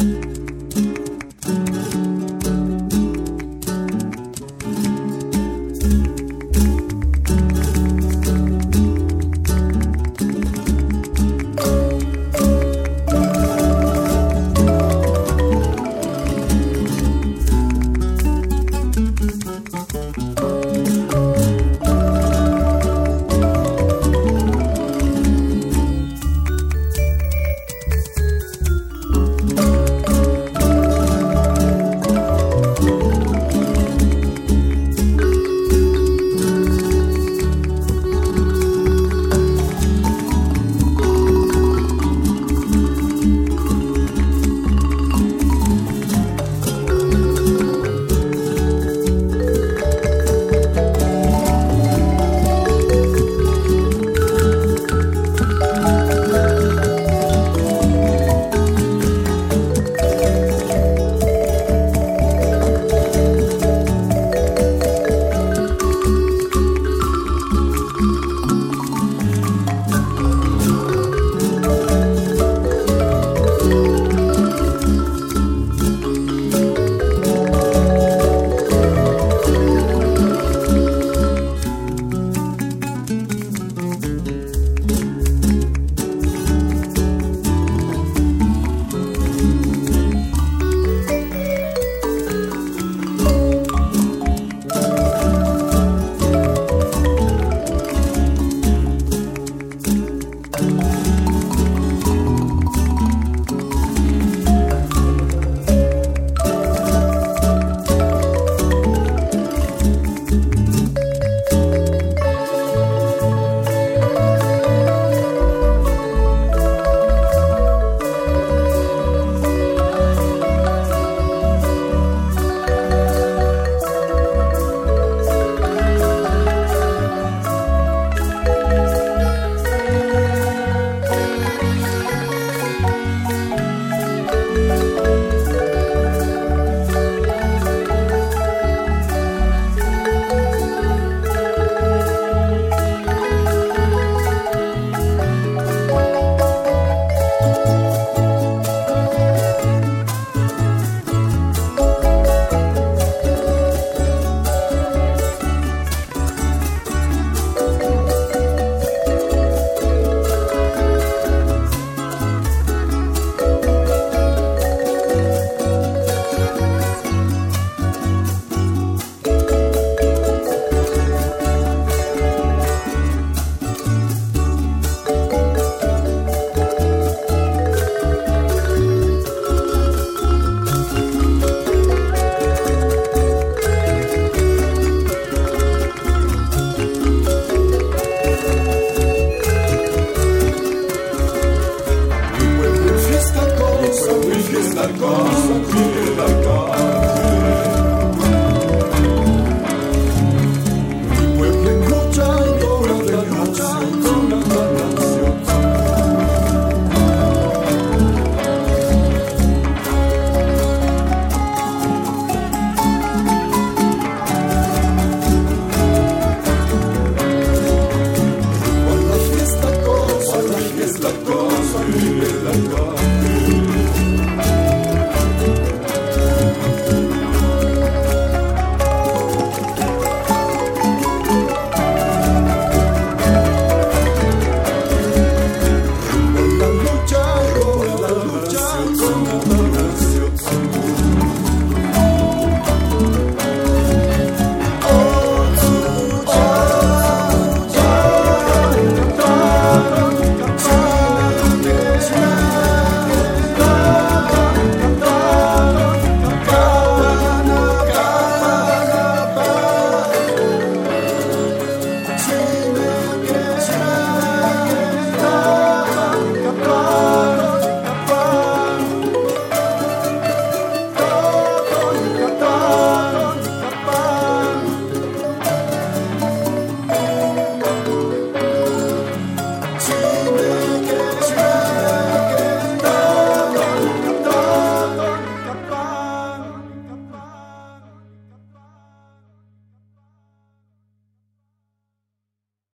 you